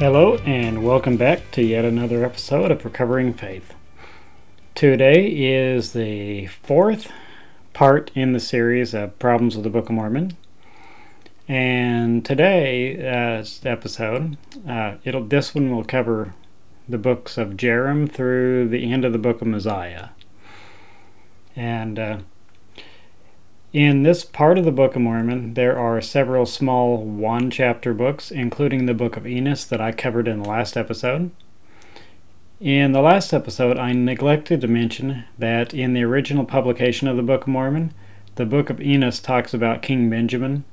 Hello, and welcome back to yet another episode of Recovering Faith. Today is the fourth part in the series of Problems with the Book of Mormon. And today's uh, episode, uh, it'll this one will cover the books of Jarom through the end of the book of Mosiah. And uh, in this part of the Book of Mormon, there are several small one chapter books, including the Book of Enos that I covered in the last episode. In the last episode, I neglected to mention that in the original publication of the Book of Mormon, the Book of Enos talks about King Benjamin,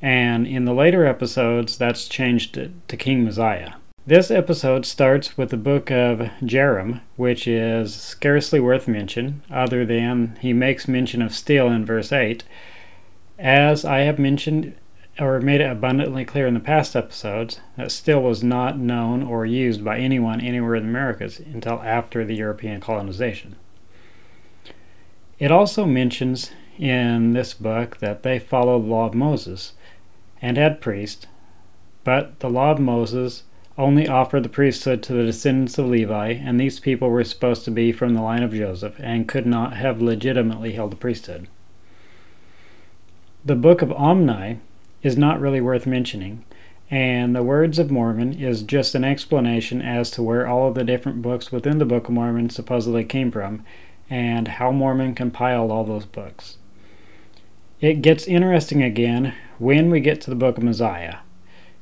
and in the later episodes, that's changed to King Mosiah. This episode starts with the book of Jarom, which is scarcely worth mention, other than he makes mention of steel in verse 8. As I have mentioned or made it abundantly clear in the past episodes, that steel was not known or used by anyone anywhere in the Americas until after the European colonization. It also mentions in this book that they followed the law of Moses and had priests, but the law of Moses only offered the priesthood to the descendants of Levi, and these people were supposed to be from the line of Joseph and could not have legitimately held the priesthood. The Book of Omni is not really worth mentioning, and the Words of Mormon is just an explanation as to where all of the different books within the Book of Mormon supposedly came from and how Mormon compiled all those books. It gets interesting again when we get to the Book of Mosiah.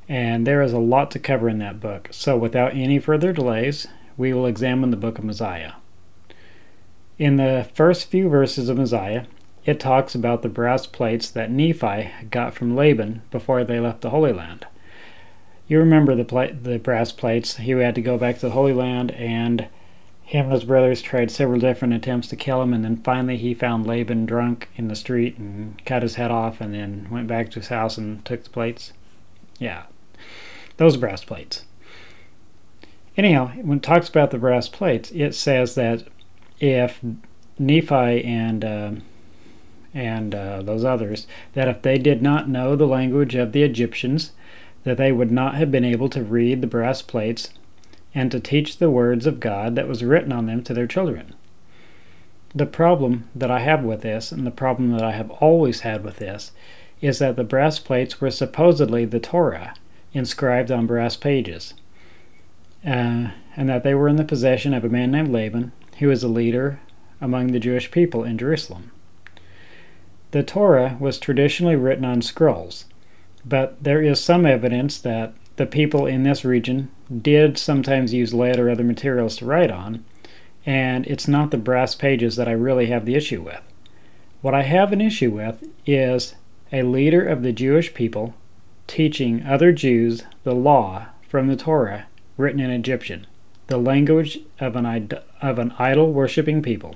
And there is a lot to cover in that book. So, without any further delays, we will examine the book of Mosiah. In the first few verses of Mosiah, it talks about the brass plates that Nephi got from Laban before they left the Holy Land. You remember the, pla- the brass plates. He had to go back to the Holy Land, and him and his brothers tried several different attempts to kill him, and then finally he found Laban drunk in the street and cut his head off, and then went back to his house and took the plates. Yeah, those brass plates. Anyhow, when it talks about the brass plates, it says that if Nephi and uh, and uh, those others, that if they did not know the language of the Egyptians, that they would not have been able to read the brass plates and to teach the words of God that was written on them to their children. The problem that I have with this, and the problem that I have always had with this, is that the brass plates were supposedly the Torah, inscribed on brass pages, uh, and that they were in the possession of a man named Laban, who was a leader among the Jewish people in Jerusalem. The Torah was traditionally written on scrolls, but there is some evidence that the people in this region did sometimes use lead or other materials to write on, and it's not the brass pages that I really have the issue with. What I have an issue with is a leader of the Jewish people teaching other Jews the law from the Torah written in Egyptian, the language of an, of an idol worshipping people.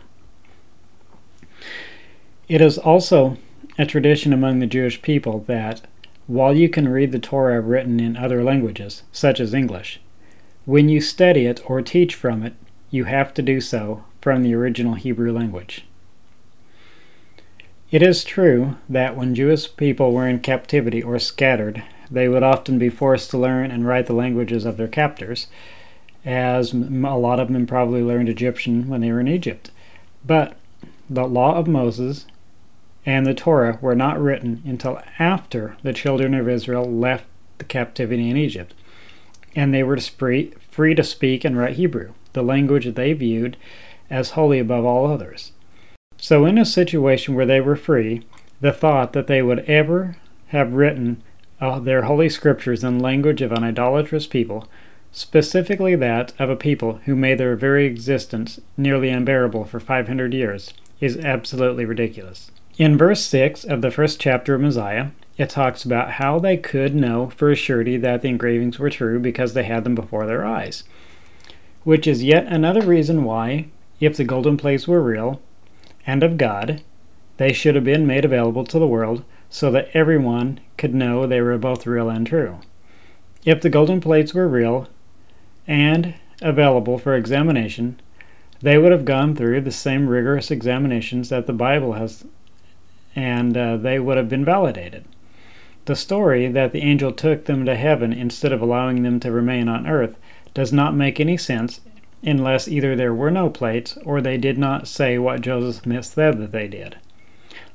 It is also a tradition among the Jewish people that while you can read the Torah written in other languages, such as English, when you study it or teach from it, you have to do so from the original Hebrew language. It is true that when Jewish people were in captivity or scattered, they would often be forced to learn and write the languages of their captors, as a lot of them probably learned Egyptian when they were in Egypt. But the law of Moses and the Torah were not written until after the children of Israel left the captivity in Egypt, and they were free, to speak and write Hebrew, the language they viewed as holy above all others. So, in a situation where they were free, the thought that they would ever have written uh, their holy scriptures in language of an idolatrous people, specifically that of a people who made their very existence nearly unbearable for 500 years, is absolutely ridiculous. In verse 6 of the first chapter of Mosiah, it talks about how they could know for a surety that the engravings were true because they had them before their eyes. which is yet another reason why, if the golden plates were real and of God, they should have been made available to the world so that everyone could know they were both real and true. If the golden plates were real and available for examination, they would have gone through the same rigorous examinations that the Bible has, and uh, they would have been validated. The story that the angel took them to heaven instead of allowing them to remain on earth does not make any sense unless either there were no plates or they did not say what Joseph Smith said that they did,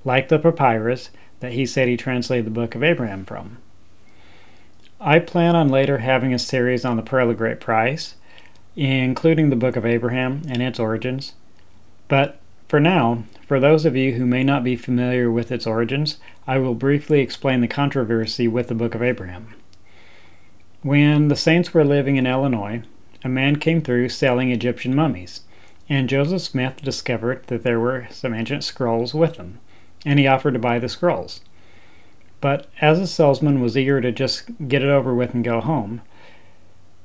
like the papyrus that he said he translated the book of Abraham from. I plan on later having a series on the Pearl of Great Price, including the book of Abraham and its origins. But for now, for those of you who may not be familiar with its origins, I will briefly explain the controversy with the book of Abraham. When the saints were living in Illinois, a man came through selling Egyptian mummies, and Joseph Smith discovered that there were some ancient scrolls with them, and he offered to buy the scrolls. But as the salesman was eager to just get it over with and go home,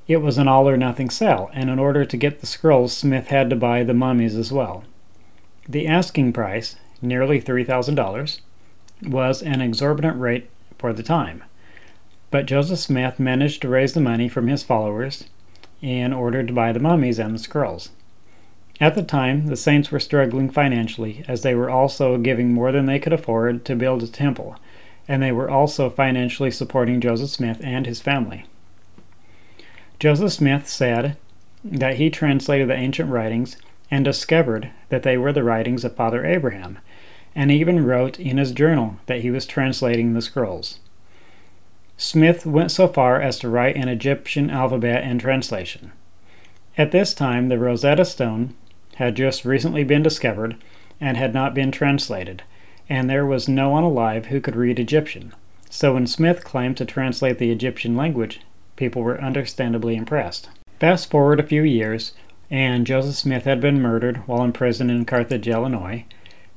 it was an all or nothing sale, and in order to get the scrolls, Smith had to buy the mummies as well. The asking price, nearly $3,000, was an exorbitant rate for the time. But Joseph Smith managed to raise the money from his followers in ordered to buy the mummies and the scrolls. At the time, the saints were struggling financially as they were also giving more than they could afford to build a temple, and they were also financially supporting Joseph Smith and his family. Joseph Smith said that he translated the ancient writings and discovered that they were the writings of Father Abraham, and even wrote in his journal that he was translating the scrolls. Smith went so far as to write an Egyptian alphabet and translation. At this time, the Rosetta Stone had just recently been discovered and had not been translated, and there was no one alive who could read Egyptian. So when Smith claimed to translate the Egyptian language, people were understandably impressed. Fast forward a few years, and Joseph Smith had been murdered while in prison in Carthage, Illinois,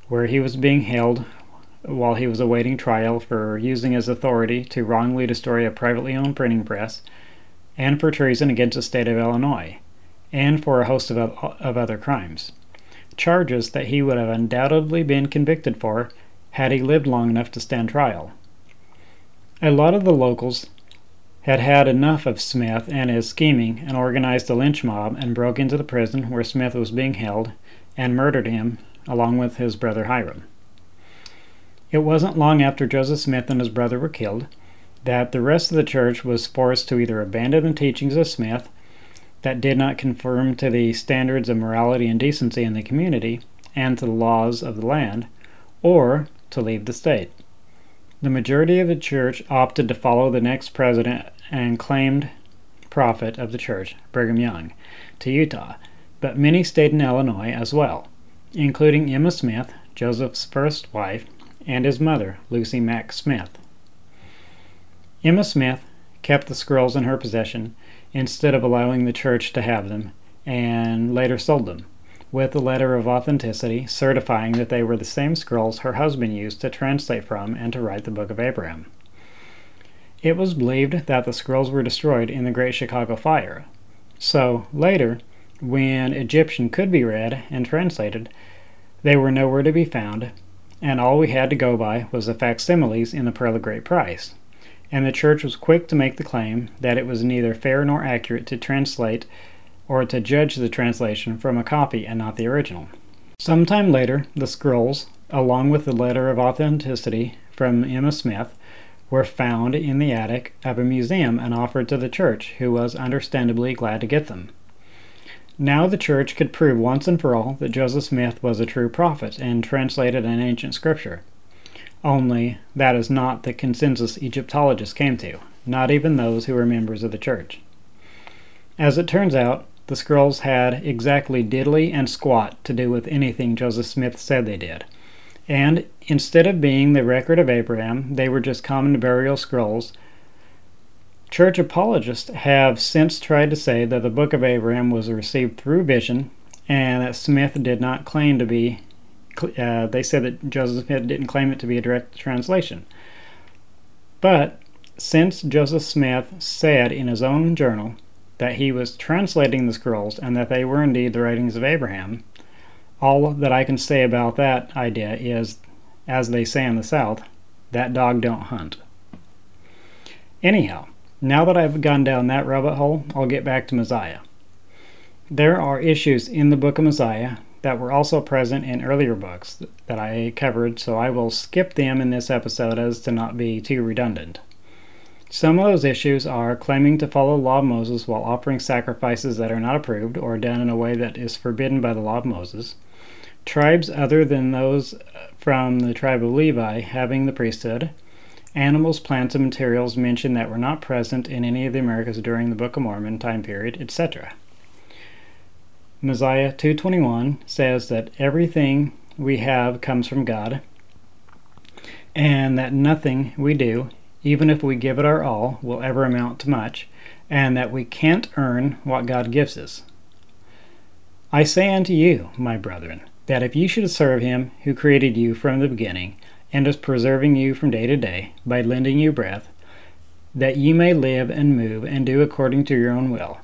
where he was being held while he was awaiting trial for using his authority to wrongly destroy a privately owned printing press, and for treason against the state of Illinois, and for a host of, of other crimes. Charges that he would have undoubtedly been convicted for had he lived long enough to stand trial. A lot of the locals had had enough of Smith and his scheming and organized a lynch mob and broke into the prison where Smith was being held and murdered him along with his brother Hyrum. It wasn't long after Joseph Smith and his brother were killed that the rest of the church was forced to either abandon the teachings of Smith that did not conform to the standards of morality and decency in the community and to the laws of the land, or to leave the state. The majority of the church opted to follow the next president and claimed prophet of the church, Brigham Young, to Utah, but many stayed in Illinois as well, including Emma Smith, Joseph's first wife, and his mother, Lucy Mack Smith. Emma Smith kept the scrolls in her possession instead of allowing the church to have them, and later sold them, with a letter of authenticity certifying that they were the same scrolls her husband used to translate from and to write the Book of Abraham. It was believed that the scrolls were destroyed in the Great Chicago Fire. So, later, when Egyptian could be read and translated, they were nowhere to be found, and all we had to go by was the facsimiles in the Pearl of Great Price. And the church was quick to make the claim that it was neither fair nor accurate to translate or to judge the translation from a copy and not the original. Some time later, the scrolls, along with the letter of authenticity from Emma Smith, were found in the attic of a museum and offered to the church, who was understandably glad to get them. Now the church could prove once and for all that Joseph Smith was a true prophet and translated an ancient scripture. Only that is not the consensus Egyptologists came to, not even those who were members of the church. As it turns out, the scrolls had exactly diddly and squat to do with anything Joseph Smith said they did. And instead of being the record of Abraham, they were just common burial scrolls Church apologists have since tried to say that the Book of Abraham was received through vision and that Smith did not claim to be, uh, they said that Joseph Smith didn't claim it to be a direct translation. But since Joseph Smith said in his own journal that he was translating the scrolls and that they were indeed the writings of Abraham, all that I can say about that idea is, as they say in the South, that dog don't hunt. Anyhow, now that I've gone down that rabbit hole, I'll get back to Mosiah. There are issues in the book of Mosiah that were also present in earlier books that I covered, so I will skip them in this episode as to not be too redundant. Some of those issues are claiming to follow the law of Moses while offering sacrifices that are not approved or done in a way that is forbidden by the law of Moses, tribes other than those from the tribe of Levi having the priesthood, animals, plants, and materials mentioned that were not present in any of the Americas during the Book of Mormon time period, etc. Mosiah 2:21 says that everything we have comes from God and that nothing we do, even if we give it our all, will ever amount to much, and that we can't earn what God gives us. I say unto you, my brethren, that if you should serve him who created you from the beginning, and is preserving you from day to day by lending you breath, that ye may live and move and do according to your own will,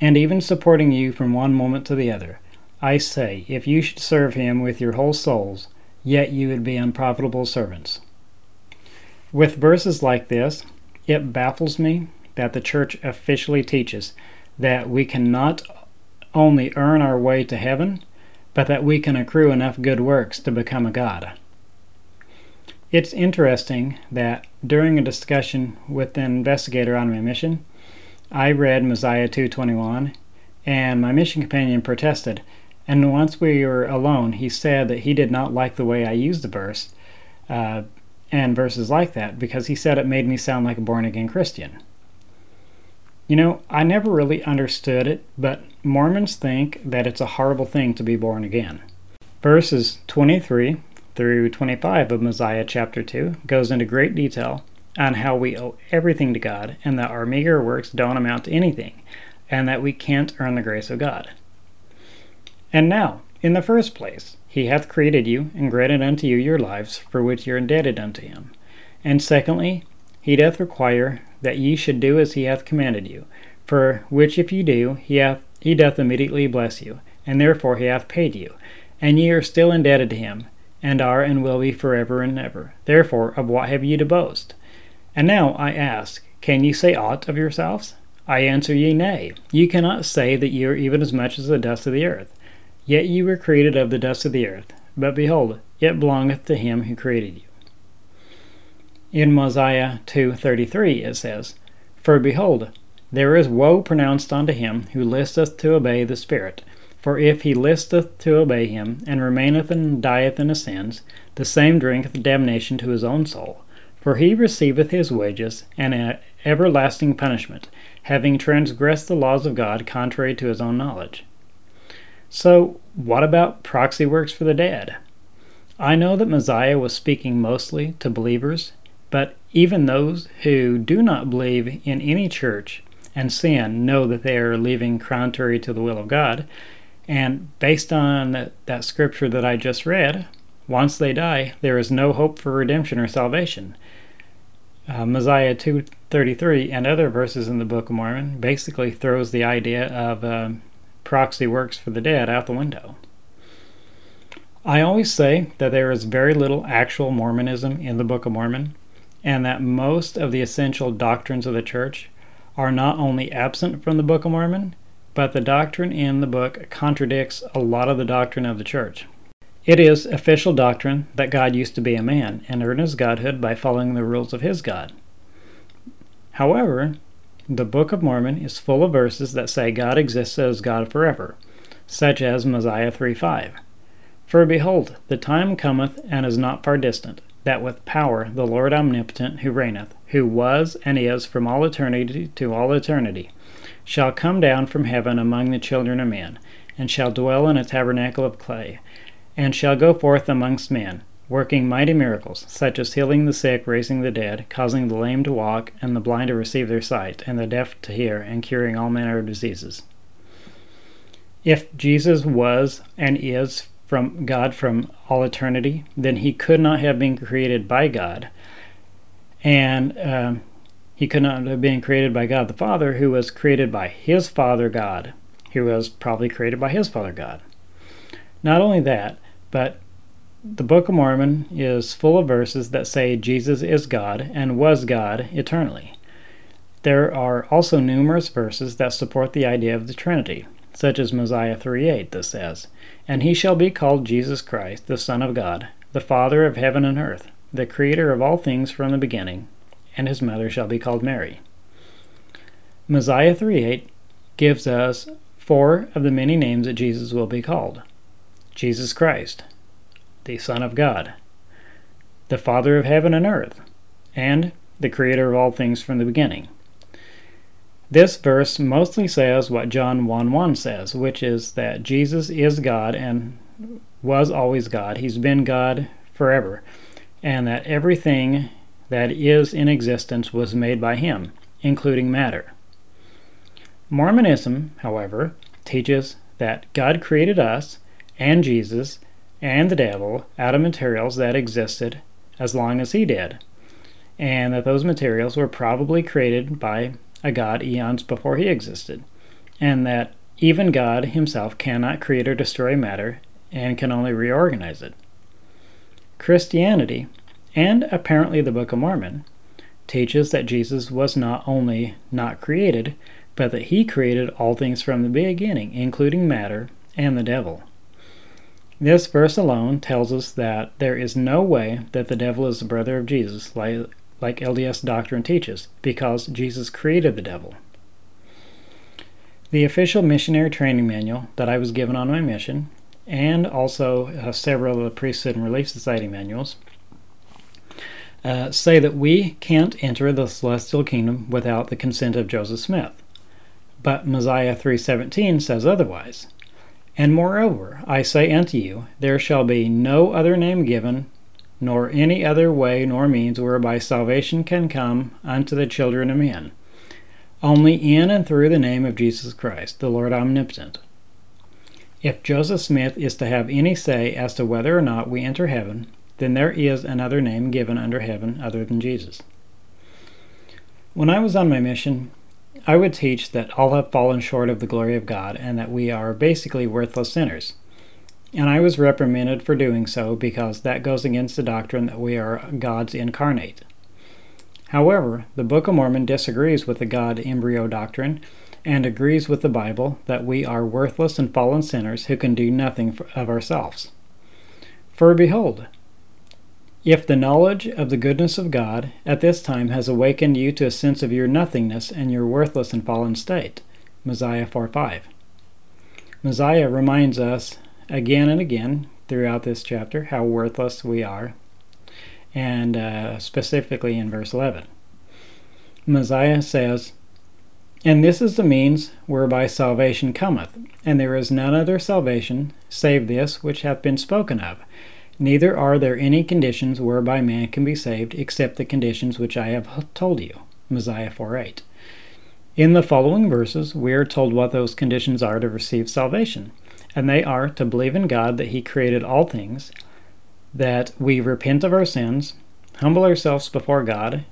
and even supporting you from one moment to the other. I say, if you should serve him with your whole souls, yet you would be unprofitable servants. With verses like this, it baffles me that the church officially teaches that we cannot only earn our way to heaven, but that we can accrue enough good works to become a god. It's interesting that during a discussion with an investigator on my mission, I read Mosiah 2:21, and my mission companion protested. And once we were alone, he said that he did not like the way I used the verse uh, and verses like that because he said it made me sound like a born again Christian. You know, I never really understood it, but Mormons think that it's a horrible thing to be born again. Verses 23 through 25 of Mosiah chapter 2 goes into great detail on how we owe everything to God and that our meager works don't amount to anything and that we can't earn the grace of God. And now, in the first place, he hath created you and granted unto you your lives, for which ye are indebted unto him. And secondly, he doth require that ye should do as he hath commanded you, for which if ye do, he hath he doth immediately bless you, and therefore he hath paid you, and ye are still indebted to him, and are and will be forever and ever. Therefore, of what have ye to boast? And now I ask, can ye say aught of yourselves? I answer ye, Nay. Ye cannot say that ye are even as much as the dust of the earth. Yet ye were created of the dust of the earth. But behold, it belongeth to him who created you. In Mosiah 2.33 it says, For behold, there is woe pronounced unto him who listeth to obey the Spirit. For if he listeth to obey him, and remaineth and dieth in his sins, the same drinketh damnation to his own soul for he receiveth his wages, and an everlasting punishment, having transgressed the laws of God contrary to his own knowledge. So, what about proxy works for the dead? I know that Mosiah was speaking mostly to believers, but even those who do not believe in any church and sin know that they are living contrary to the will of God. And based on that, scripture that I just read, once they die, there is no hope for redemption or salvation uh, Mosiah 2:33 and other verses in the Book of Mormon basically throws the idea of uh, proxy works for the dead out the window. I always say that there is very little actual Mormonism in the Book of Mormon, and that most of the essential doctrines of the church are not only absent from the Book of Mormon, but the doctrine in the book contradicts a lot of the doctrine of the church. It is official doctrine that God used to be a man and earned his godhood by following the rules of his God. However, the Book of Mormon is full of verses that say God exists as God forever, such as Mosiah 3:5. For behold, the time cometh and is not far distant, that with power the Lord omnipotent who reigneth, who was and is from all eternity to all eternity, shall come down from heaven among the children of men, and shall dwell in a tabernacle of clay and shall go forth amongst men, working mighty miracles, such as healing the sick, raising the dead, causing the lame to walk, and the blind to receive their sight, and the deaf to hear, and curing all manner of diseases. If Jesus was and is from God from all eternity, then he could not have been created by God, and um, He could not have been created by God the Father, who was created by his Father God, who was probably created by his Father God. Not only that, but the Book of Mormon is full of verses that say Jesus is God and was God eternally. There are also numerous verses that support the idea of the Trinity, such as Mosiah 3:8 that says, "And he shall be called Jesus Christ, the Son of God, the Father of heaven and earth, the creator of all things from the beginning, and his mother shall be called Mary." Mosiah 3:8 gives us four of the many names that Jesus will be called. Jesus Christ, the Son of God, the Father of heaven and earth, and the Creator of all things from the beginning. This verse mostly says what John 1 1 says, which is that Jesus is God and was always God. He's been God forever, and that everything that is in existence was made by Him, including matter. Mormonism, however, teaches that God created us and Jesus and the devil out of materials that existed as long as he did, and that those materials were probably created by a god eons before he existed, and that even God himself cannot create or destroy matter and can only reorganize it. Christianity, and apparently the Book of Mormon, teaches that Jesus was not only not created, but that he created all things from the beginning, including matter and the devil. This verse alone tells us that there is no way that the devil is the brother of Jesus, like, like LDS doctrine teaches, because Jesus created the devil. The official missionary training manual that I was given on my mission, and also uh, several of the Priesthood and Relief Society manuals, uh, say that we can't enter the celestial kingdom without the consent of Joseph Smith. But Mosiah 3:17 says otherwise. And moreover, I say unto you, there shall be no other name given, nor any other way nor means whereby salvation can come unto the children of men, only in and through the name of Jesus Christ, the Lord Omnipotent. If Joseph Smith is to have any say as to whether or not we enter heaven, then there is another name given under heaven other than Jesus. When I was on my mission, I would teach that all have fallen short of the glory of God and that we are basically worthless sinners. And I was reprimanded for doing so because that goes against the doctrine that we are God's incarnate. However, the Book of Mormon disagrees with the God embryo doctrine and agrees with the Bible that we are worthless and fallen sinners who can do nothing of ourselves. For behold, if the knowledge of the goodness of God at this time has awakened you to a sense of your nothingness and your worthless and fallen state, Mosiah 4:5. Mosiah reminds us again and again throughout this chapter how worthless we are, and uh, specifically in verse 11. Mosiah says, And this is the means whereby salvation cometh, and there is none other salvation save this which hath been spoken of Neither are there any conditions whereby man can be saved except the conditions which I have told you. Mosiah 4:8. In the following verses, we are told what those conditions are to receive salvation, and they are to believe in God that He created all things, that we repent of our sins, humble ourselves before God,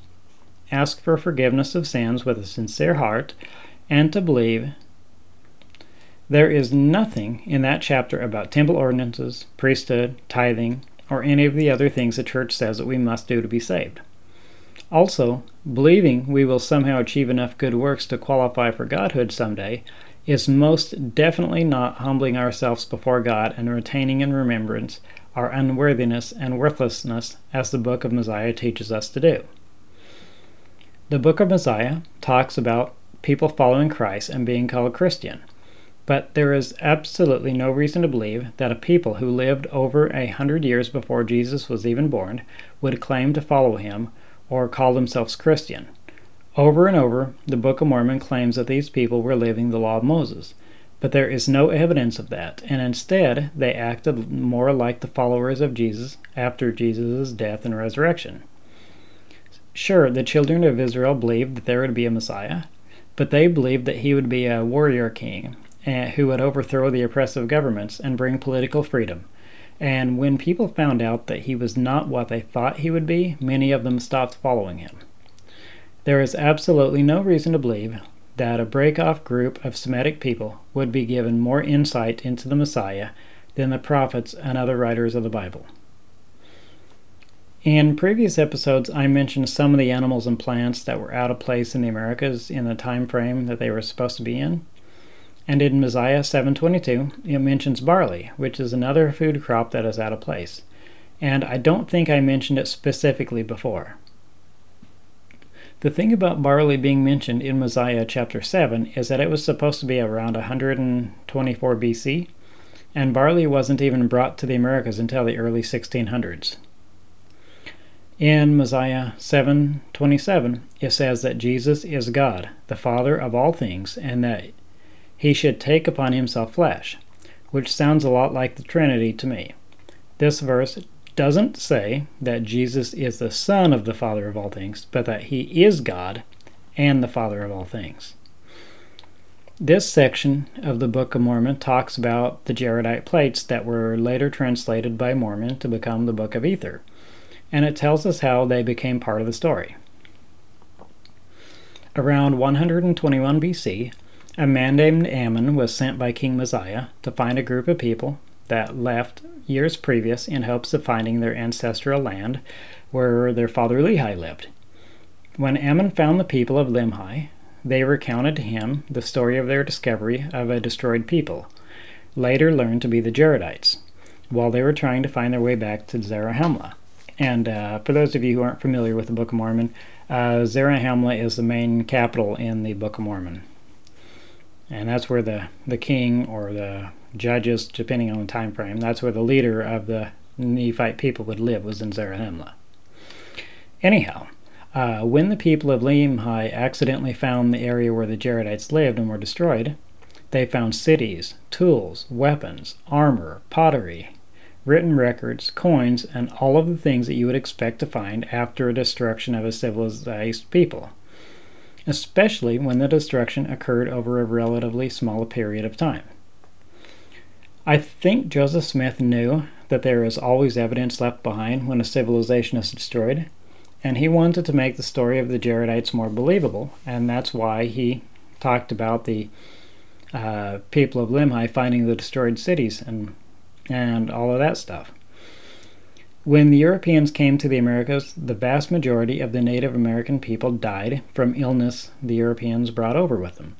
ask for forgiveness of sins with a sincere heart, and to believe there is nothing in that chapter about temple ordinances, priesthood, tithing, or any of the other things the church says that we must do to be saved. Also, believing we will somehow achieve enough good works to qualify for godhood someday is most definitely not humbling ourselves before God and retaining in remembrance our unworthiness and worthlessness as the book of Mosiah teaches us to do. The book of Mosiah talks about people following Christ and being called Christian. But there is absolutely no reason to believe that a people who lived over a hundred years before Jesus was even born would claim to follow him or call themselves Christian. Over and over, the Book of Mormon claims that these people were living the law of Moses, but there is no evidence of that, and instead they acted more like the followers of Jesus after Jesus' death and resurrection. Sure, the children of Israel believed that there would be a Messiah, but they believed that he would be a warrior king, Eh, who would overthrow the oppressive governments and bring political freedom. And when people found out that he was not what they thought he would be, many of them stopped following him. There is absolutely no reason to believe that a break-off group of Semitic people would be given more insight into the Messiah than the prophets and other writers of the Bible. In previous episodes, I mentioned some of the animals and plants that were out of place in the Americas in the time frame that they were supposed to be in. And in Mosiah 7:22, it mentions barley, which is another food crop that is out of place. And I don't think I mentioned it specifically before. The thing about barley being mentioned in Mosiah chapter 7 is that it was supposed to be around 124 BC, and barley wasn't even brought to the Americas until the early 1600s. In Mosiah 7:27, it says that Jesus is God, the Father of all things, and that he should take upon himself flesh, which sounds a lot like the Trinity to me. This verse doesn't say that Jesus is the Son of the Father of all things, but that he is God and the Father of all things. This section of the Book of Mormon talks about the Jaredite plates that were later translated by Mormon to become the Book of Ether, and it tells us how they became part of the story. Around 121 BC, a man named Ammon was sent by King Mosiah to find a group of people that left years previous in hopes of finding their ancestral land where their father Lehi lived. When Ammon found the people of Limhi, they recounted to him the story of their discovery of a destroyed people, later learned to be the Jaredites, while they were trying to find their way back to Zarahemla. And uh, for those of you who aren't familiar with the Book of Mormon, uh, Zarahemla is the main capital in the Book of Mormon and that's where the the king or the judges, depending on the time frame, that's where the leader of the Nephite people would live was in Zarahemla. Anyhow, uh, when the people of Limhi accidentally found the area where the Jaredites lived and were destroyed, they found cities, tools, weapons, armor, pottery, written records, coins, and all of the things that you would expect to find after a destruction of a civilized people especially when the destruction occurred over a relatively small period of time. I think Joseph Smith knew that there is always evidence left behind when a civilization is destroyed, and he wanted to make the story of the Jaredites more believable, and that's why he talked about the uh, people of Limhi finding the destroyed cities and and all of that stuff. When the Europeans came to the Americas, the vast majority of the Native American people died from illness the Europeans brought over with them.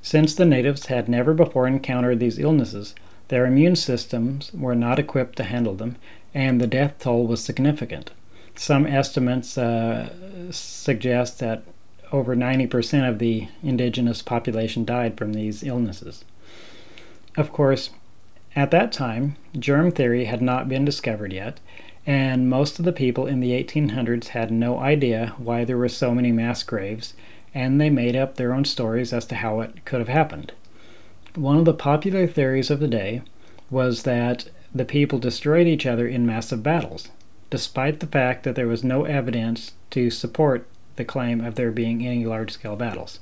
Since the natives had never before encountered these illnesses, their immune systems were not equipped to handle them, and the death toll was significant. Some estimates uh, suggest that over 90% of the indigenous population died from these illnesses. Of course, at that time, germ theory had not been discovered yet, and most of the people in the 1800s had no idea why there were so many mass graves, and they made up their own stories as to how it could have happened. One of the popular theories of the day was that the people destroyed each other in massive battles, despite the fact that there was no evidence to support the claim of there being any large scale battles.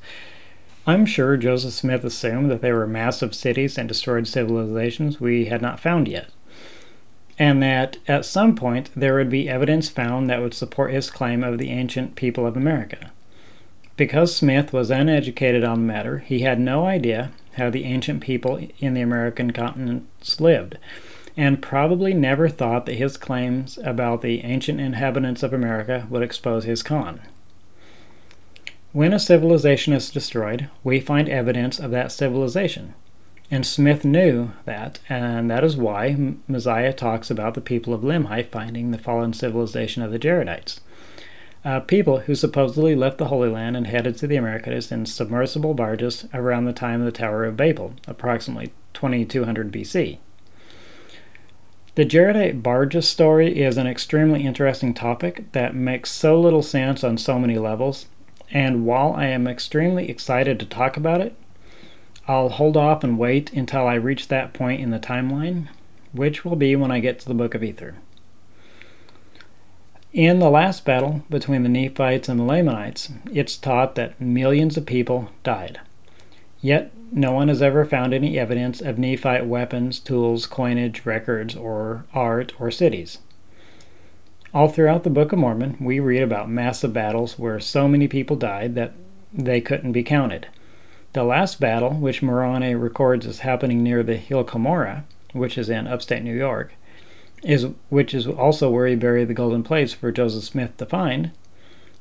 I'm sure Joseph Smith assumed that there were massive cities and destroyed civilizations we had not found yet and that at some point there would be evidence found that would support his claim of the ancient people of America. Because Smith was uneducated on the matter, he had no idea how the ancient people in the American continents lived, and probably never thought that his claims about the ancient inhabitants of America would expose his con. When a civilization is destroyed, we find evidence of that civilization. And Smith knew that, and that is why Mosiah talks about the people of Limhi finding the fallen civilization of the Jaredites. Uh, people who supposedly left the Holy Land and headed to the Americas in submersible barges around the time of the Tower of Babel, approximately 2200 BC. The Jaredite barges story is an extremely interesting topic that makes so little sense on so many levels, and while I am extremely excited to talk about it, I'll hold off and wait until I reach that point in the timeline, which will be when I get to the Book of Ether. In the last battle between the Nephites and the Lamanites, it's taught that millions of people died. Yet, no one has ever found any evidence of Nephite weapons, tools, coinage, records, or art, or cities. All throughout the Book of Mormon, we read about massive battles where so many people died that they couldn't be counted. The last battle, which Moroni records as happening near the Hill Cumorah, which is in upstate New York, is which is also where he buried the golden plates for Joseph Smith to find,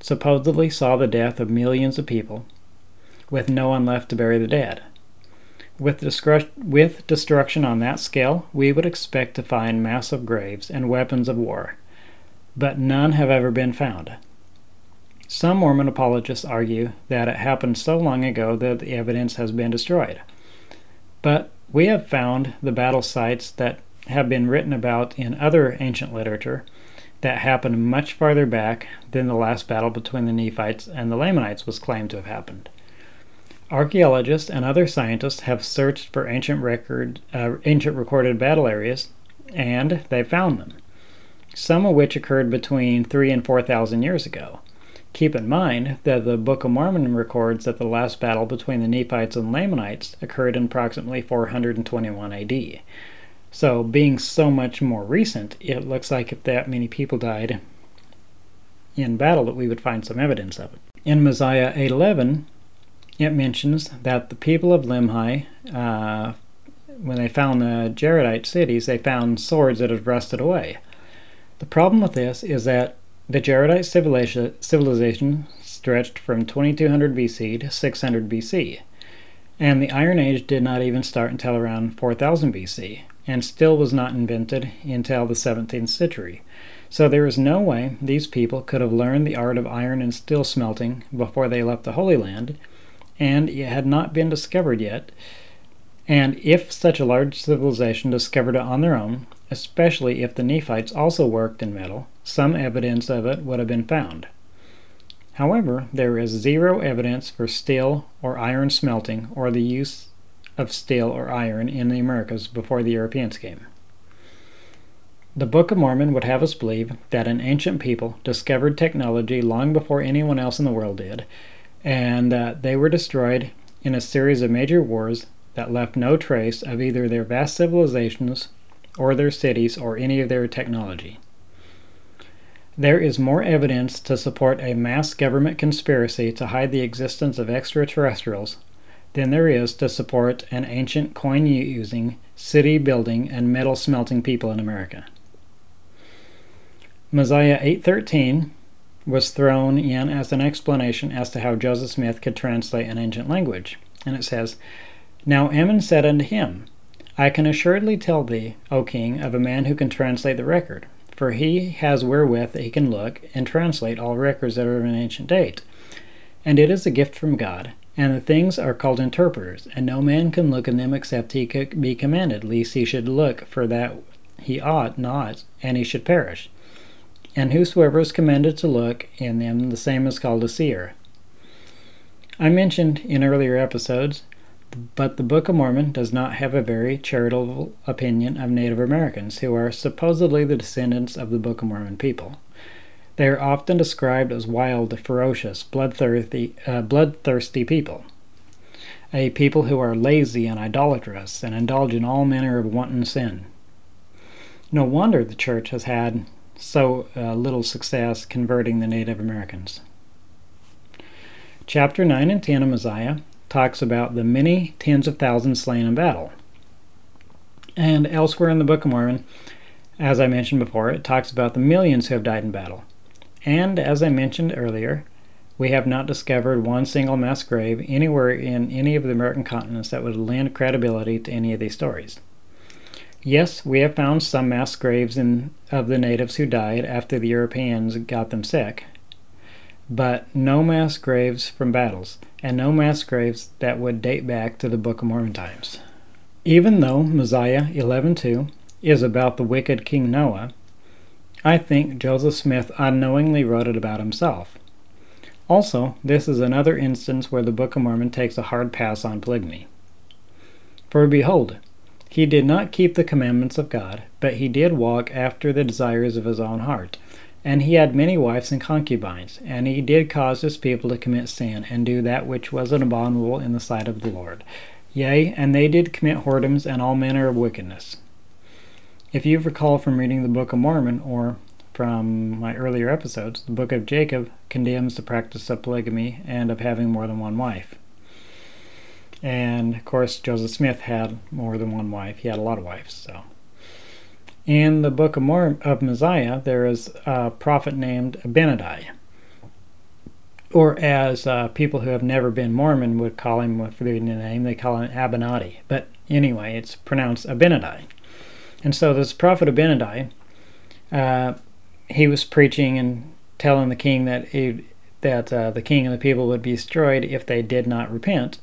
supposedly saw the death of millions of people, with no one left to bury the dead. With, discru- with destruction on that scale, we would expect to find massive graves and weapons of war but none have ever been found. Some Mormon apologists argue that it happened so long ago that the evidence has been destroyed. But we have found the battle sites that have been written about in other ancient literature that happened much farther back than the last battle between the Nephites and the Lamanites was claimed to have happened. Archaeologists and other scientists have searched for ancient record, uh, ancient recorded battle areas, and they found them some of which occurred between 3 and 4,000 years ago. Keep in mind that the Book of Mormon records that the last battle between the Nephites and Lamanites occurred in approximately 421 AD. So, being so much more recent, it looks like if that many people died in battle that we would find some evidence of it. In Mosiah 8:11, it mentions that the people of Limhi, uh, when they found the Jaredite cities, they found swords that had rusted away. The problem with this is that the Jaredite civilization stretched from 2200 BC to 600 BC, and the Iron Age did not even start until around 4000 BC, and still was not invented until the 17th century. So there is no way these people could have learned the art of iron and steel smelting before they left the Holy Land, and it had not been discovered yet. And if such a large civilization discovered it on their own, especially if the Nephites also worked in metal, some evidence of it would have been found. However, there is zero evidence for steel or iron smelting or the use of steel or iron in the Americas before the Europeans came. The Book of Mormon would have us believe that an ancient people discovered technology long before anyone else in the world did, and that they were destroyed in a series of major wars that left no trace of either their vast civilizations or their cities or any of their technology. There is more evidence to support a mass government conspiracy to hide the existence of extraterrestrials than there is to support an ancient coin using, city building, and metal smelting people in America. Mosiah 8:13 was thrown in as an explanation as to how Joseph Smith could translate an ancient language, and it says, "Now Ammon said unto him, I can assuredly tell thee, O king, of a man who can translate the record, for he has wherewith he can look and translate all records that are of an ancient date. And it is a gift from God, and the things are called interpreters, and no man can look in them except he be commanded, lest he should look for that he ought not, and he should perish. And whosoever is commanded to look in them, the same is called a seer. I mentioned in earlier episodes but the Book of Mormon does not have a very charitable opinion of Native Americans, who are supposedly the descendants of the Book of Mormon people. They are often described as wild, ferocious, bloodthirsty, uh, bloodthirsty people. A people who are lazy and idolatrous and indulge in all manner of wanton sin. No wonder the church has had so uh, little success converting the Native Americans. Chapter 9 and 10 of Mosiah talks about the many tens of thousands slain in battle. And elsewhere in the Book of Mormon, as I mentioned before, it talks about the millions who have died in battle. And as I mentioned earlier, we have not discovered one single mass grave anywhere in any of the American continents that would lend credibility to any of these stories. Yes, we have found some mass graves in, of the natives who died after the Europeans got them sick, but no mass graves from battles, and no mass graves that would date back to the Book of Mormon times. Even though Mosiah 11:2 is about the wicked King Noah, I think Joseph Smith unknowingly wrote it about himself. Also, this is another instance where the Book of Mormon takes a hard pass on polygamy. For behold, he did not keep the commandments of God, but he did walk after the desires of his own heart, and he had many wives and concubines, and he did cause his people to commit sin, and do that which was an abominable in the sight of the Lord. Yea, and they did commit whoredoms and all manner of wickedness. If you recall from reading the Book of Mormon, or from my earlier episodes, the book of Jacob condemns the practice of polygamy and of having more than one wife. And of course, Joseph Smith had more than one wife. He had a lot of wives. So, in the book of, Mor- of Mosiah, there is a prophet named Abinadi, or as uh, people who have never been Mormon would call him for the name, they call him Abinadi. But anyway, it's pronounced Abinadi. And so this prophet Abinadi, uh, he was preaching and telling the king that he, that uh, the king and the people would be destroyed if they did not repent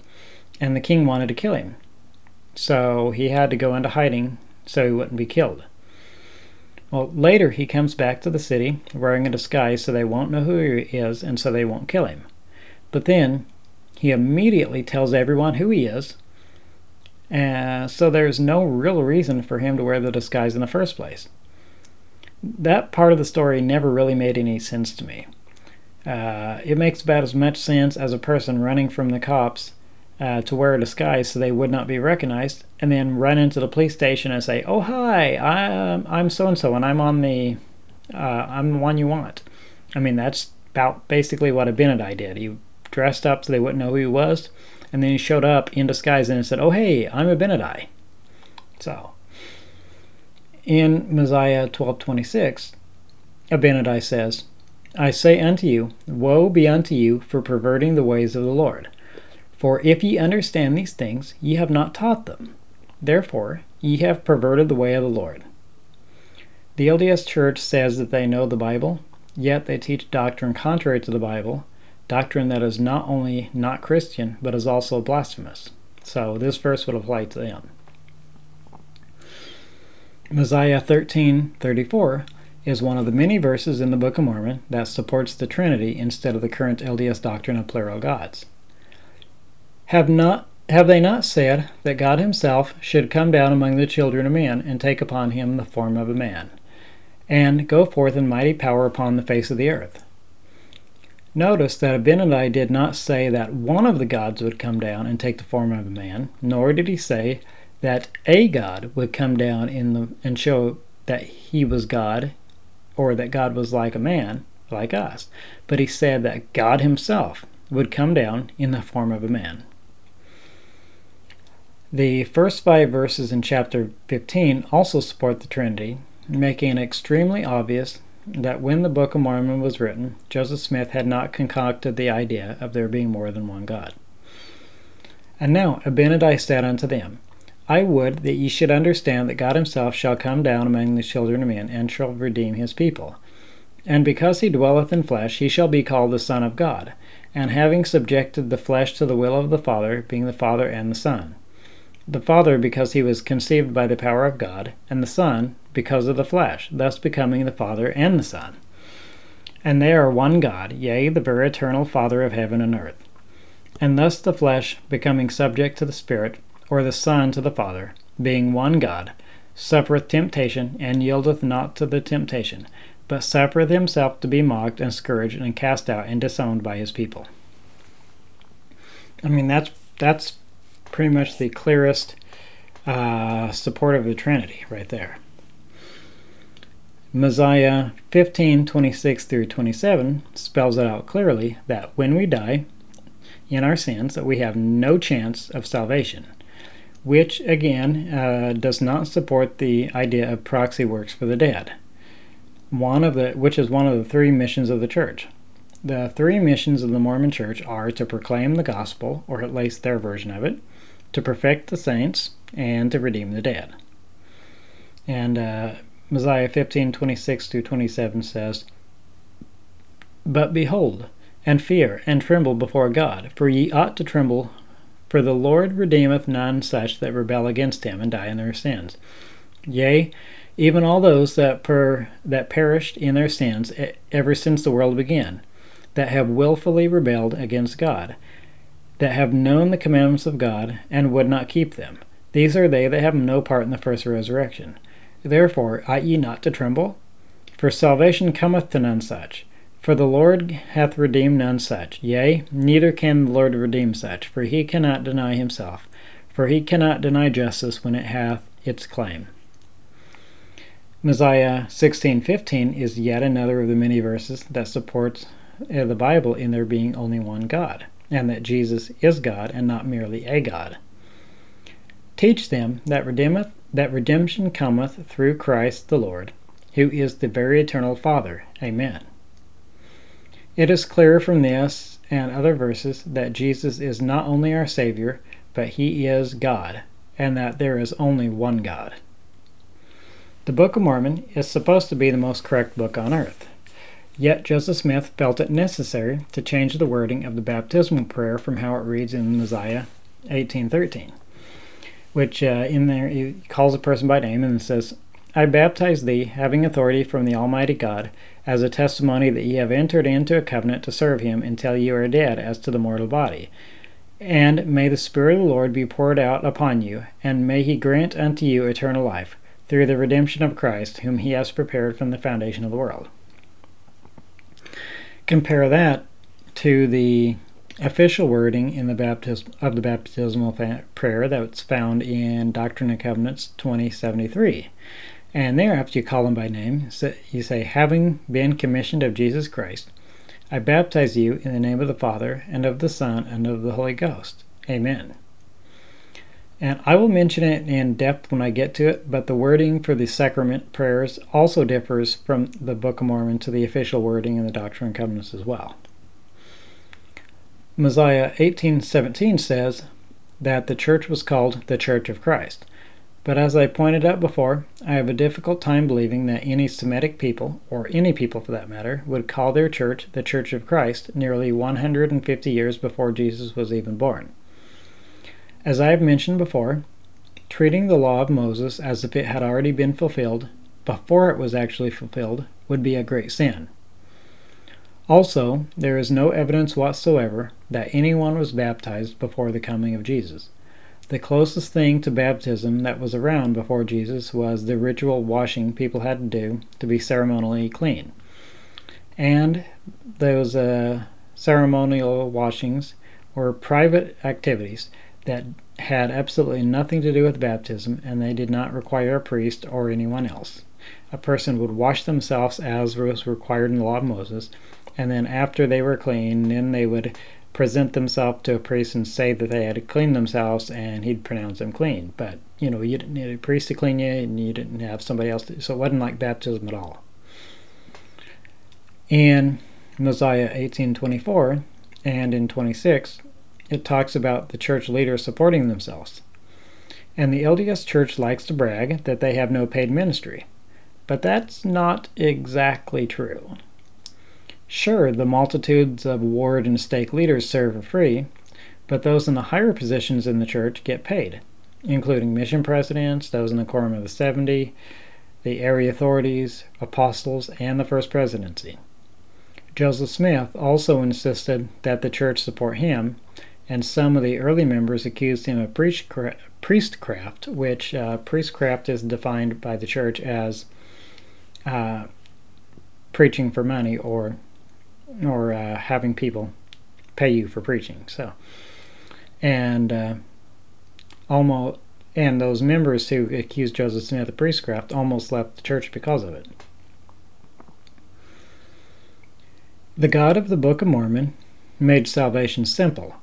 and the king wanted to kill him. So he had to go into hiding so he wouldn't be killed. Well, later he comes back to the city wearing a disguise so they won't know who he is and so they won't kill him. But then he immediately tells everyone who he is, uh, so there's no real reason for him to wear the disguise in the first place. That part of the story never really made any sense to me. Uh, it makes about as much sense as a person running from the cops uh, to wear a disguise so they would not be recognized, and then run into the police station and say, "Oh hi, I'm I'm so and so, and I'm on the uh, I'm the one you want." I mean, that's about basically what a Abinadi did. He dressed up so they wouldn't know who he was, and then he showed up in disguise and said, "Oh hey, I'm a Abinadi." So, in Mosiah 12:26, Abinadi says, "I say unto you, woe be unto you for perverting the ways of the Lord." For if ye understand these things, ye have not taught them. Therefore, ye have perverted the way of the Lord. The LDS Church says that they know the Bible, yet they teach doctrine contrary to the Bible, doctrine that is not only not Christian, but is also blasphemous. So this verse would apply to them. Mosiah 13:34 is one of the many verses in the Book of Mormon that supports the Trinity instead of the current LDS doctrine of plural gods. Have not have they not said that God himself should come down among the children of men and take upon him the form of a man, and go forth in mighty power upon the face of the earth? Notice that Abinadi did not say that one of the gods would come down and take the form of a man, nor did he say that a god would come down in the and show that he was God or that God was like a man, like us. But he said that God himself would come down in the form of a man. The first five verses in chapter 15 also support the Trinity, making it extremely obvious that when the Book of Mormon was written, Joseph Smith had not concocted the idea of there being more than one God. And now Abinadi said unto them, I would that ye should understand that God himself shall come down among the children of men, and shall redeem his people. And because he dwelleth in flesh, he shall be called the Son of God, and having subjected the flesh to the will of the Father, being the Father and the Son the Father because he was conceived by the power of God, and the Son because of the flesh, thus becoming the Father and the Son. And they are one God, yea, the very eternal Father of heaven and earth. And thus the flesh, becoming subject to the Spirit, or the Son to the Father, being one God, suffereth temptation, and yieldeth not to the temptation, but suffereth himself to be mocked and scourged and cast out and disowned by his people. I mean that's that's pretty much the clearest uh, support of the Trinity right there. Mosiah 15 26 through 27 spells it out clearly that when we die in our sins, that we have no chance of salvation, which again uh, does not support the idea of proxy works for the dead. One of the which is one of the three missions of the church. The three missions of the Mormon Church are to proclaim the gospel, or at least their version of it, to perfect the saints, and to redeem the dead. And uh, Mosiah 15 26 through 27 says, But behold, and fear, and tremble before God, for ye ought to tremble, for the Lord redeemeth none such that rebel against him and die in their sins. Yea, even all those that per that perished in their sins ever since the world began, that have wilfully rebelled against God, that have known the commandments of God and would not keep them. These are they that have no part in the first resurrection. Therefore ought ye not to tremble? For salvation cometh to none such. For the Lord hath redeemed none such. Yea, neither can the Lord redeem such, for he cannot deny himself. For he cannot deny justice when it hath its claim. Mosiah 16:15 is yet another of the many verses that supports uh, the Bible in there being only one God, and that Jesus is God and not merely a God. Teach them that redeemeth that redemption cometh through Christ the Lord, who is the very eternal Father. Amen. It is clear from this and other verses that Jesus is not only our Savior, but he is God, and that there is only one God. The Book of Mormon is supposed to be the most correct book on earth. Yet Joseph Smith felt it necessary to change the wording of the baptismal prayer from how it reads in Mosiah 18:13, which uh, in there he calls a person by name and says, "I baptize thee, having authority from the Almighty God, as a testimony that ye have entered into a covenant to serve him until ye are dead as to the mortal body." And may the Spirit of the Lord be poured out upon you, and may he grant unto you eternal life through the redemption of Christ, whom he has prepared from the foundation of the world. Compare that to the official wording in the baptism of the baptismal prayer that's found in Doctrine and Covenants 2073. And there, after you call them by name, you say, Having been commissioned of Jesus Christ, I baptize you in the name of the Father, and of the Son, and of the Holy Ghost. Amen. And I will mention it in depth when I get to it, but the wording for the sacrament prayers also differs from the Book of Mormon to the official wording in the Doctrine and Covenants as well. Mosiah 18:17 says that the church was called the Church of Christ. But as I pointed out before, I have a difficult time believing that any Semitic people, or any people for that matter, would call their church the Church of Christ nearly 150 years before Jesus was even born. As I have mentioned before, treating the law of Moses as if it had already been fulfilled before it was actually fulfilled would be a great sin. Also, there is no evidence whatsoever that anyone was baptized before the coming of Jesus. The closest thing to baptism that was around before Jesus was the ritual washing people had to do to be ceremonially clean. And those uh, ceremonial washings were private activities that had absolutely nothing to do with baptism, and they did not require a priest or anyone else. A person would wash themselves as was required in the law of Moses, and then after they were clean, then they would present themselves to a priest and say that they had cleaned themselves, and he'd pronounce them clean. But you know, you didn't need a priest to clean you, and you didn't have somebody else. To, so it wasn't like baptism at all. In Mosiah 18:24 and in 26, it talks about the church leaders supporting themselves. And the LDS church likes to brag that they have no paid ministry. But that's not exactly true. Sure, the multitudes of ward and stake leaders serve for free, but those in the higher positions in the church get paid, including mission presidents, those in the Quorum of the Seventy, the area authorities, apostles, and the First Presidency. Joseph Smith also insisted that the church support him and some of the early members accused him of priestcraft, which uh, priestcraft is defined by the church as uh, preaching for money or or uh, having people pay you for preaching. So, and uh, almost and those members who accused Joseph Smith of priestcraft almost left the church because of it. The God of the Book of Mormon made salvation simple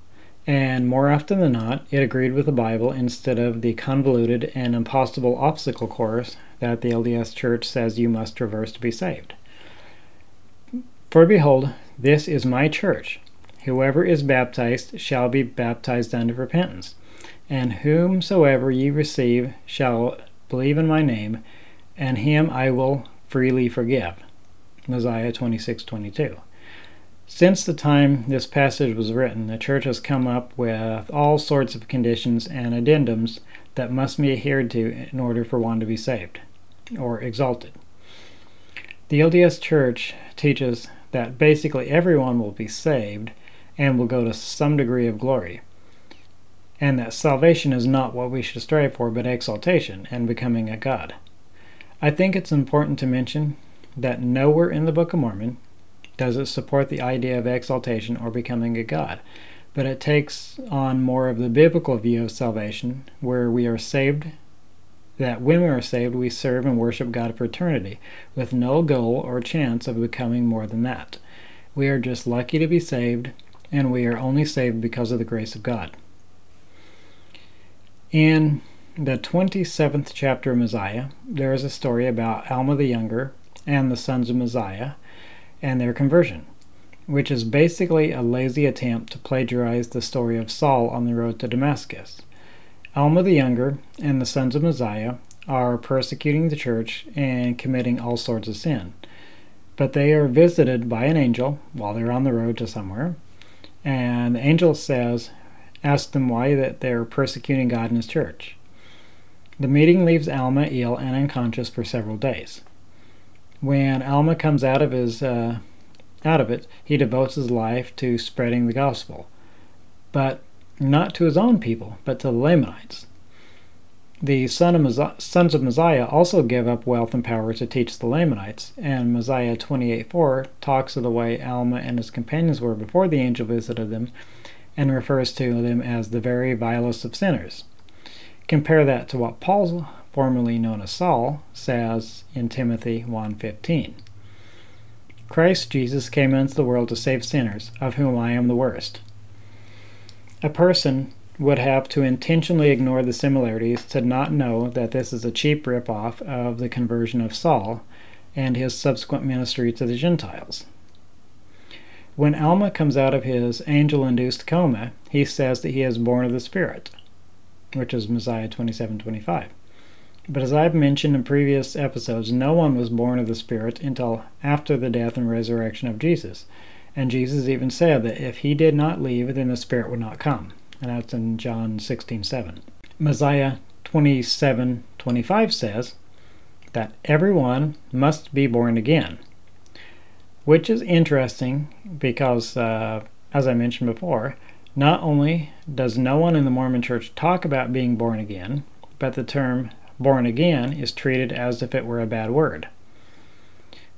and more often than not, it agreed with the Bible instead of the convoluted and impossible obstacle course that the LDS Church says you must traverse to be saved. For behold, this is my church. Whoever is baptized shall be baptized unto repentance, and whomsoever ye receive shall believe in my name, and him I will freely forgive. Mosiah 26:22. Since the time this passage was written, the Church has come up with all sorts of conditions and addendums that must be adhered to in order for one to be saved or exalted. The LDS Church teaches that basically everyone will be saved and will go to some degree of glory, and that salvation is not what we should strive for, but exaltation and becoming a God. I think it's important to mention that nowhere in the Book of Mormon does it support the idea of exaltation or becoming a god, but it takes on more of the biblical view of salvation, where we are saved that when we are saved, we serve and worship God for eternity, with no goal or chance of becoming more than that. We are just lucky to be saved, and we are only saved because of the grace of God. In the 27th chapter of Mosiah, there is a story about Alma the Younger and the sons of Mosiah and their conversion, which is basically a lazy attempt to plagiarize the story of Saul on the road to Damascus. Alma the Younger and the sons of Mosiah are persecuting the church and committing all sorts of sin. But they are visited by an angel while they're on the road to somewhere, and the angel says, asks them why that they're persecuting God and his church. The meeting leaves Alma ill and unconscious for several days. When Alma comes out of his uh, out of it, he devotes his life to spreading the gospel, but not to his own people, but to the Lamanites. The son of sons of Mosiah also give up wealth and power to teach the Lamanites, and Mosiah 28:4 talks of the way Alma and his companions were before the angel visited them, and refers to them as the very vilest of sinners. Compare that to what Paul, formerly known as Saul, says in Timothy 1:15. Christ Jesus came into the world to save sinners, of whom I am the worst. A person would have to intentionally ignore the similarities to not know that this is a cheap rip-off of the conversion of Saul and his subsequent ministry to the Gentiles. When Alma comes out of his angel-induced coma, he says that he is born of the Spirit which is Mosiah 27:25. But as I've mentioned in previous episodes, no one was born of the Spirit until after the death and resurrection of Jesus. And Jesus even said that if he did not leave, then the Spirit would not come. And that's in John 16:7. Mosiah 27:25 says that everyone must be born again, which is interesting because, uh, as I mentioned before, not only does no one in the Mormon Church talk about being born again, but the term born again is treated as if it were a bad word.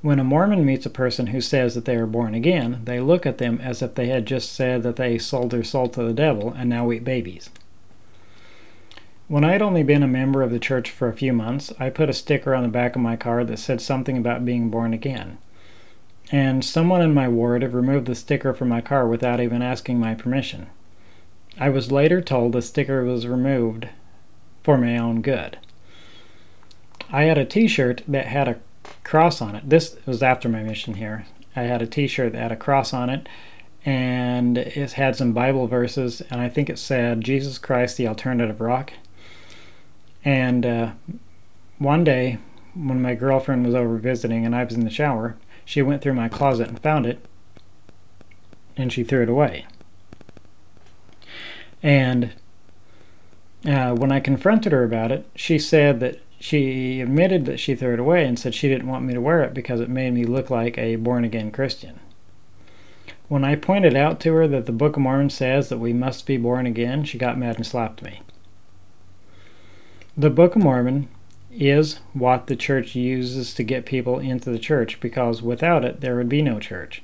When a Mormon meets a person who says that they are born again, they look at them as if they had just said that they sold their soul to the devil and now eat babies. When I had only been a member of the church for a few months, I put a sticker on the back of my car that said something about being born again and someone in my ward had removed the sticker from my car without even asking my permission. I was later told the sticker was removed for my own good. I had a t shirt that had a cross on it. This was after my mission here. I had a t shirt that had a cross on it, and it had some Bible verses, and I think it said, Jesus Christ, the alternative rock. And uh, one day, when my girlfriend was over visiting and I was in the shower, she went through my closet and found it, and she threw it away. And uh, when I confronted her about it, she said that she admitted that she threw it away and said she didn't want me to wear it because it made me look like a born again Christian. When I pointed out to her that the Book of Mormon says that we must be born again, she got mad and slapped me. The Book of Mormon is what the church uses to get people into the church because without it there would be no church.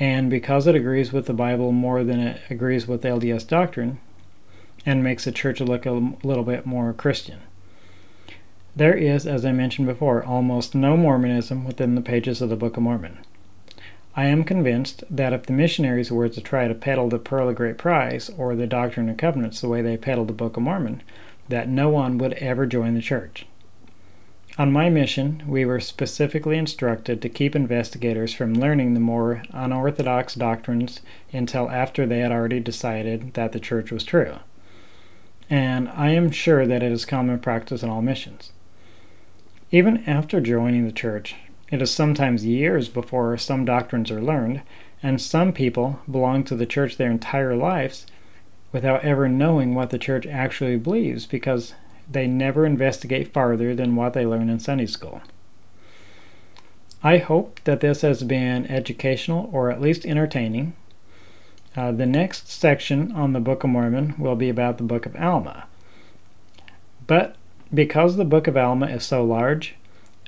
And because it agrees with the Bible more than it agrees with LDS doctrine and makes the church look a little bit more Christian. There is, as I mentioned before, almost no Mormonism within the pages of the Book of Mormon. I am convinced that if the missionaries were to try to peddle the Pearl of Great Price or the Doctrine and Covenants the way they peddled the Book of Mormon, that no one would ever join the church. On my mission, we were specifically instructed to keep investigators from learning the more unorthodox doctrines until after they had already decided that the church was true. And I am sure that it is common practice in all missions. Even after joining the church, it is sometimes years before some doctrines are learned, and some people belong to the church their entire lives without ever knowing what the church actually believes because they never investigate farther than what they learn in Sunday school. I hope that this has been educational or at least entertaining. Uh, the next section on the Book of Mormon will be about the Book of Alma. But because the Book of Alma is so large,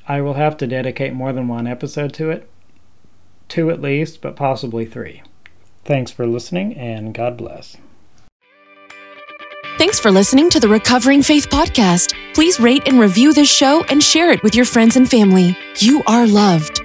I will have to dedicate more than one episode to it. Two at least, but possibly three. Thanks for listening, and God bless. Thanks for listening to the Recovering Faith podcast. Please rate and review this show and share it with your friends and family. You are loved.